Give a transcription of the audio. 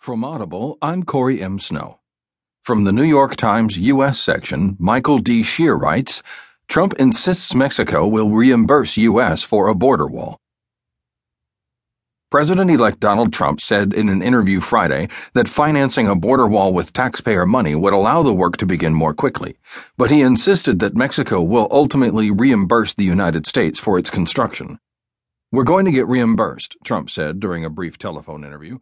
From Audible, I'm Corey M. Snow. From the New York Times U.S. section, Michael D. Shear writes Trump insists Mexico will reimburse U.S. for a border wall. President elect Donald Trump said in an interview Friday that financing a border wall with taxpayer money would allow the work to begin more quickly, but he insisted that Mexico will ultimately reimburse the United States for its construction. We're going to get reimbursed, Trump said during a brief telephone interview.